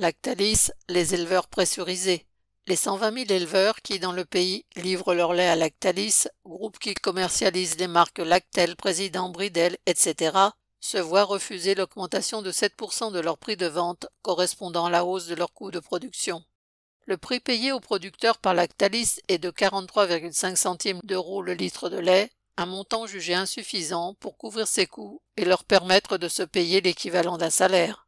Lactalis, les éleveurs pressurisés. Les 120 000 éleveurs qui, dans le pays, livrent leur lait à Lactalis, groupe qui commercialise les marques Lactel, Président, Bridel, etc., se voient refuser l'augmentation de 7% de leur prix de vente correspondant à la hausse de leur coût de production. Le prix payé aux producteurs par Lactalis est de 43,5 centimes d'euros le litre de lait, un montant jugé insuffisant pour couvrir ses coûts et leur permettre de se payer l'équivalent d'un salaire.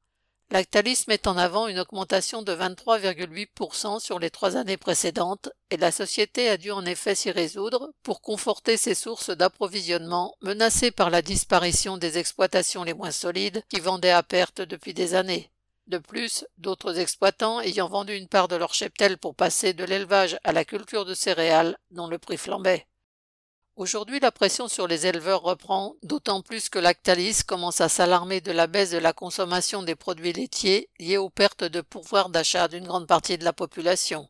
Lactalis met en avant une augmentation de 23,8% sur les trois années précédentes et la société a dû en effet s'y résoudre pour conforter ses sources d'approvisionnement menacées par la disparition des exploitations les moins solides qui vendaient à perte depuis des années. De plus, d'autres exploitants ayant vendu une part de leur cheptel pour passer de l'élevage à la culture de céréales dont le prix flambait. Aujourd'hui, la pression sur les éleveurs reprend, d'autant plus que Lactalis commence à s'alarmer de la baisse de la consommation des produits laitiers liée aux pertes de pouvoir d'achat d'une grande partie de la population.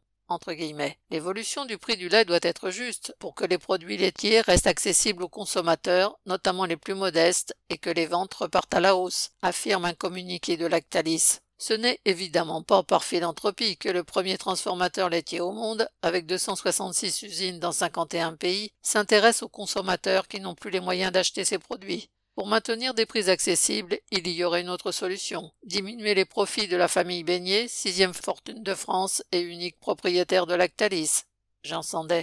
L'évolution du prix du lait doit être juste pour que les produits laitiers restent accessibles aux consommateurs, notamment les plus modestes, et que les ventes repartent à la hausse, affirme un communiqué de Lactalis. Ce n'est évidemment pas par philanthropie que le premier transformateur laitier au monde, avec 266 usines dans 51 pays, s'intéresse aux consommateurs qui n'ont plus les moyens d'acheter ses produits. Pour maintenir des prix accessibles, il y aurait une autre solution. Diminuer les profits de la famille Beignet, sixième fortune de France et unique propriétaire de Lactalis. Sandet.